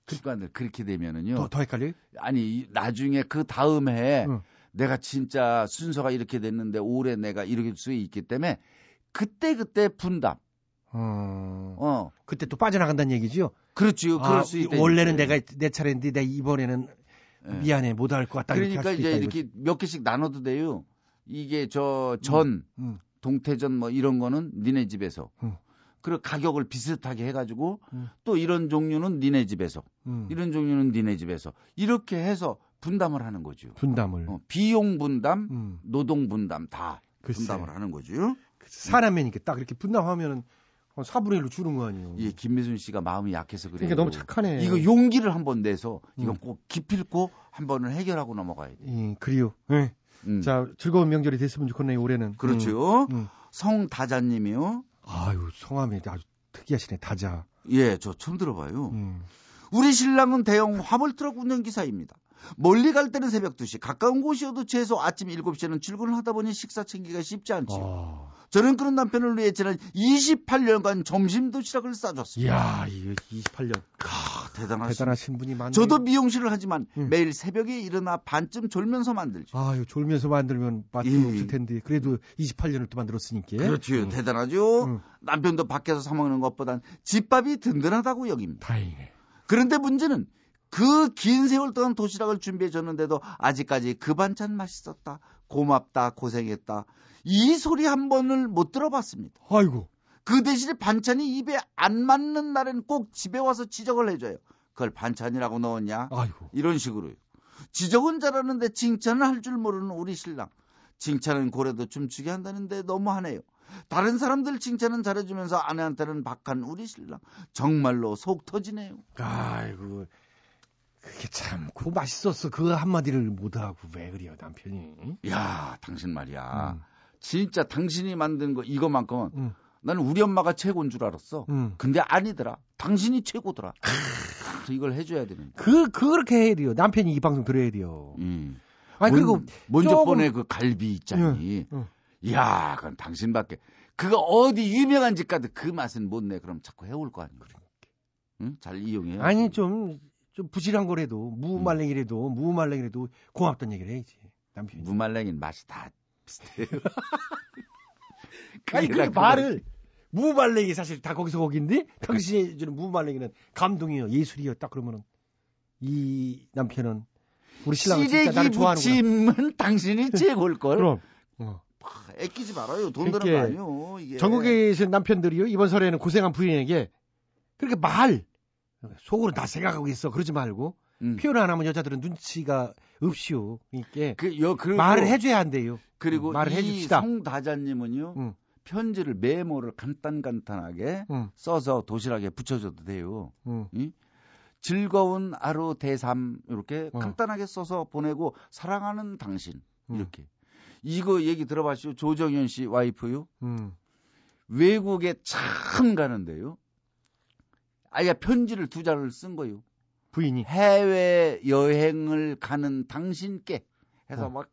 S20: 주관을 그렇게 되면은요.
S1: 더, 더 헷갈려요?
S20: 아니 이- 나중에 그 다음 해에
S1: 응.
S20: 내가 진짜 순서가 이렇게 됐는데 올해 내가 이렇게 수 있기 때문에 그때 그때 분담.
S1: 어.
S20: 어.
S1: 그때 또 빠져나간다는 얘기지요?
S20: 그렇지요. 그럴
S1: 아,
S20: 수 있다.
S1: 원래는 내가 내 차례인데 내가 이번에는 미안해 못 할 것 같다.
S20: 그러니까 이제
S1: 있다,
S20: 이렇게 몇 개씩 나눠도 돼요. 이게 저 전,
S1: 음.
S20: 동태전 뭐 이런 거는 니네 집에서.
S1: 음.
S20: 그리고 가격을 비슷하게 해가지고
S1: 음.
S20: 또 이런 종류는 니네 집에서,
S1: 음.
S20: 이런 종류는 니네 집에서 이렇게 해서 분담을 하는 거죠.
S1: 분담을.
S20: 어, 비용 분담,
S1: 음.
S20: 노동 분담 다
S1: 글쎄.
S20: 분담을 하는 거죠.
S1: 사람이니까 딱 이렇게 분담하면은 한 4분의 1로 주는 거 아니에요.
S20: 예, 김미순 씨가 마음이 약해서 그래요.
S1: 그러니까 너무 착하네.
S20: 이거 용기를 한 번 내서 이건
S1: 음.
S20: 꼭 기필코 한 번을 해결하고 넘어가야 돼.
S1: 예, 그래요. 예.
S20: 음.
S1: 자, 즐거운 명절이 됐으면 좋겠네요, 올해는.
S20: 그렇죠.
S1: 음, 음.
S20: 성다자 님이요.
S1: 아유, 성함이 아주 특이하시네, 다자.
S20: 예, 저 처음 들어봐요.
S1: 음.
S20: 우리 신랑은 대형 화물트럭 운전기사입니다. 멀리 갈 때는 새벽 2시, 가까운 곳이어도 최소 아침 7시에는 출근을 하다 보니 식사 챙기기가 쉽지 않지요.
S1: 아.
S20: 저는 그런 남편을 위해 지난 28년간 점심 도시락을 싸줬습니다.
S1: 이야, 이거 28년.
S20: 아, 대단하시
S1: 대단하신 분이 많네요.
S20: 저도 미용실을 하지만
S1: 음.
S20: 매일 새벽에 일어나 반쯤 졸면서 만들죠.
S1: 아유, 졸면서 만들면 맛도
S20: 예.
S1: 없을 텐데. 그래도 28년을 또 만들었으니까.
S20: 그렇죠.
S1: 음.
S20: 대단하죠.
S1: 음.
S20: 남편도 밖에서 사 먹는 것보단 집밥이 든든하다고 여깁니다.
S1: 다행이네.
S20: 그런데 문제는 그 긴 세월 동안 도시락을 준비해 줬는데도 아직까지 그 반찬 맛있었다. 고맙다. 고생했다. 이 소리 한 번을 못 들어봤습니다.
S1: 아이고.
S20: 그 대신에 반찬이 입에 안 맞는 날엔 꼭 집에 와서 지적을 해줘요. 그걸 반찬이라고 넣었냐?
S1: 아이고.
S20: 이런 식으로요. 지적은 잘하는데 칭찬을 할 줄 모르는 우리 신랑. 칭찬은 고래도 춤추게 한다는데 너무하네요. 다른 사람들 칭찬은 잘해주면서 아내한테는 박한 우리 신랑. 정말로 속 터지네요.
S1: 아이고. 그게 참, 그거 맛있었어. 그 한마디를 못하고 왜 그래요, 남편이.
S20: 야, 당신 말이야.
S1: 음.
S20: 진짜 당신이 만든 거 이거만큼은
S1: 음.
S20: 나는 우리 엄마가 최고인 줄 알았어.
S1: 음.
S20: 근데 아니더라. 당신이 최고더라. 이걸 해줘야 되는.
S1: 그, 그렇게 해야 돼요. 남편이 이 방송 들어야 돼요.
S20: 음.
S1: 아니,
S20: 먼-
S1: 그리고.
S20: 먼저
S1: 조금-
S20: 번에 그 갈비 있잖니.
S1: 응,
S20: 야, 그건 당신밖에. 그거 어디 유명한 집 가도 그 맛은 못 내. 그럼 자꾸 해올 거 아니야. 응? 잘 이용해.
S1: 아니, 좀, 좀 부실한 거라도, 무말랭이라도, 무말랭이라도 고맙다는 얘기를 해야지. 남편이.
S20: 무말랭이는 맛이 다 비슷해요.
S1: 아니,
S20: 그다
S1: 말을. 무말랭이 사실 다 거기서 거긴데, 당신이 주는 무말랭이는 감동이요, 예술이요, 딱 그러면은. 이 남편은, 우리 신랑은 진짜 나를 좋아하는구나.
S20: 무침은 당신이 최고일 걸.
S1: 그럼. 어.
S20: 애끼지 말아요. 돈 드는 거
S1: 그러니까
S20: 아니요. 이게.
S1: 전국에 계신 남편들이요, 이번 설에는 고생한 부인에게, 그렇게 말, 속으로 나 생각하고 있어. 그러지 말고,
S20: 음.
S1: 표현 안 하면 여자들은 눈치가 없이요. 그러니까
S20: 그, 여,
S1: 말을 해줘야 한대요.
S20: 그리고
S1: 말을
S20: 이
S1: 해줍시다.
S20: 송다자님은요.
S1: 응.
S20: 편지를 메모를 간단간단하게
S1: 응.
S20: 써서 도시락에 붙여줘도 돼요.
S1: 응.
S20: 이? 즐거운 하루 대삼 이렇게
S1: 어.
S20: 간단하게 써서 보내고 사랑하는 당신
S1: 응.
S20: 이렇게 이거 얘기 들어봤죠 조정현 씨 와이프요
S1: 음.
S20: 외국에 참 가는데요 아예 편지를 두 장을 쓴 거요
S1: 부인이
S20: 해외 여행을 가는 당신께 해서
S1: 어.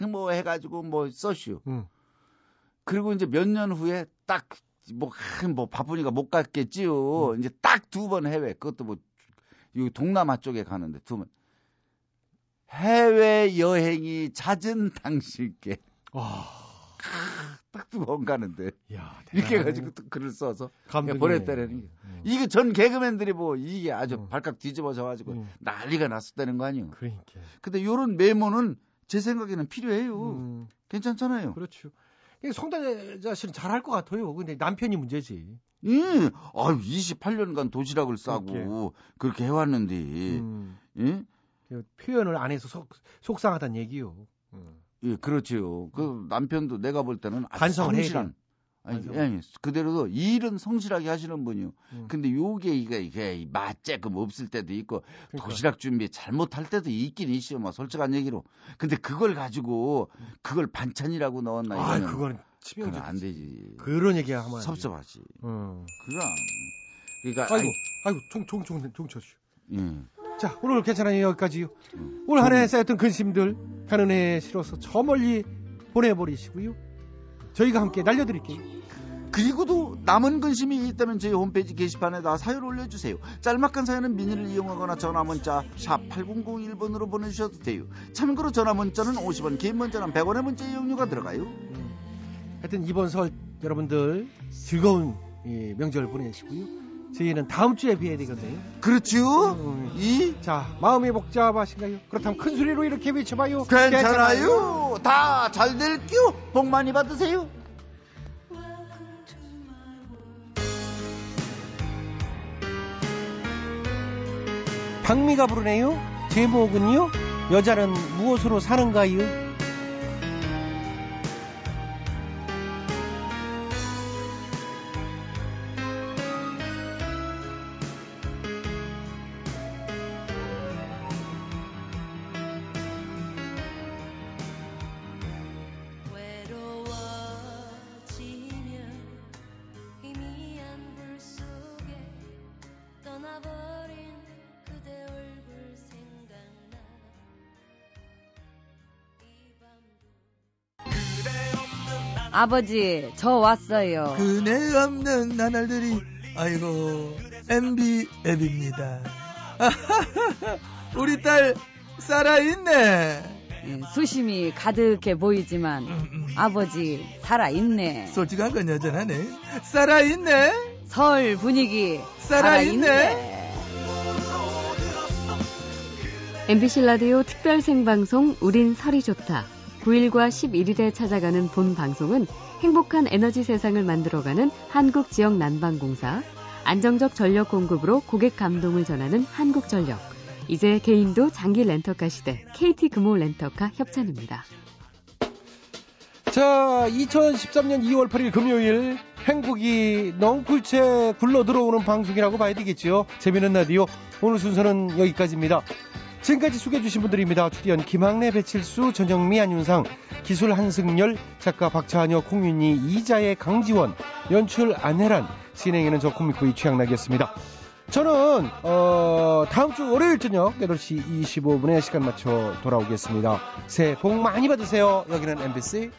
S20: 막뭐 해가지고 뭐 써시오
S1: 응.
S20: 그리고 이제 몇 년 후에 딱 뭐, 뭐 바쁘니까 못 갔겠지요. 이제 딱 두 번 해외. 그것도 뭐, 이 동남아 쪽에 가는데 두 번. 해외 여행이 잦은 당신께. 딱 두번 가는데.
S1: 야,
S20: 이렇게. 해가지고 또 글을 써서. 보냈다라는 게. 이게 전 개그맨들이 뭐 이게 아주 발칵 뒤집어져 가지고 난리가 났었다는 거 아니에요.
S1: 그러니까.
S20: 근데 요런 메모는 제 생각에는 필요해요. 괜찮잖아요.
S1: 그렇죠. 송달자 씨는 잘할 것 같아요. 근데 남편이 문제지.
S20: 예. 아유, 28년간 도시락을 싸고 그렇게 해왔는데,
S1: 음.
S20: 예?
S1: 그 표현을 안 해서 속, 속상하다는 얘기요.
S20: 예, 그렇지요. 그 남편도 내가 볼 때는 아주
S1: 반성을 해야
S20: 성실한. 아니. 아니, 그대로도 일은 성실하게 하시는 분이요.
S1: 음.
S20: 근데 요게 이게 이게 맛재금 없을 때도 있고
S1: 그러니까.
S20: 도시락 준비 잘못할 때도 있긴 있어요. 뭐 솔직한 얘기로. 근데 그걸 가지고 그걸 반찬이라고 넣었나
S1: 아, 그거는 치명적.
S20: 그건 안 되지.
S1: 그런 얘기 하면.
S20: 섭섭하지.
S1: 어.
S20: 그건 그러니까
S1: 아이고, 아이고, 종 쳐주.
S20: 예.
S1: 자, 오늘 괜찮아요. 여기까지요. 올한해 쌓였던 근심들 가는 해에 실어서 저 멀리 보내버리시고요. 저희가 함께 날려드릴게요.
S20: 그리고도 남은 근심이 있다면 저희 홈페이지 게시판에다 사연 올려주세요. 짤막한 사연은 미니를 이용하거나 전화문자 샵 8001번으로 보내주셔도 돼요. 참고로 전화문자는 50원, 긴 문자는 100원의 문자 이용료가 들어가요.
S1: 하여튼 이번 설 여러분들 즐거운 이 명절 보내시고요. 저희는 다음 주에 뵈야 되거든요.
S20: 그렇죠? 이?
S1: 자, 마음이 복잡하신가요? 그렇다면 큰 소리로 이렇게 외쳐봐요.
S20: 괜찮아요. 다 잘 될게요. 복 많이 받으세요.
S1: 박미가 부르네요. 제목은요. 여자는 무엇으로 사는가요?
S5: 아버지, 저 왔어요.
S9: 그네 없는 나날들이 아이고 MB 앱입니다. 우리 딸 살아있네.
S5: 예, 수심이 가득해 보이지만 아버지 살아있네.
S9: 솔직한 건 여전하네. 살아있네.
S5: 설 분위기
S9: 살아있네.
S15: MBC 라디오 특별 생방송 우린 설이 좋다. 9일과 11일에 찾아가는 본 방송은 행복한 에너지 세상을 만들어가는 한국 지역 난방공사, 안정적 전력 공급으로 고객 감동을 전하는 한국전력, 이제 개인도 장기 렌터카 시대 KT 금호 렌터카 협찬입니다.
S1: 자, 2013년 2월 8일 금요일 행복이 넝쿨채 굴러 들어오는 방송이라고 봐야 되겠지요. 재미있는 라디오 오늘 순서는 여기까지입니다. 지금까지 소개해주신 분들입니다. 출연 김학래, 배칠수, 전영미, 안윤상, 기술 한승열, 작가 박찬여, 콩윤희, 이자의 강지원, 연출 안혜란, 진행에는 저 코미코이 최양락이었습니다. 저는 어, 다음 주 월요일 저녁 8시 25분에 시간 맞춰 돌아오겠습니다. 새해 복 많이 받으세요. 여기는 MBC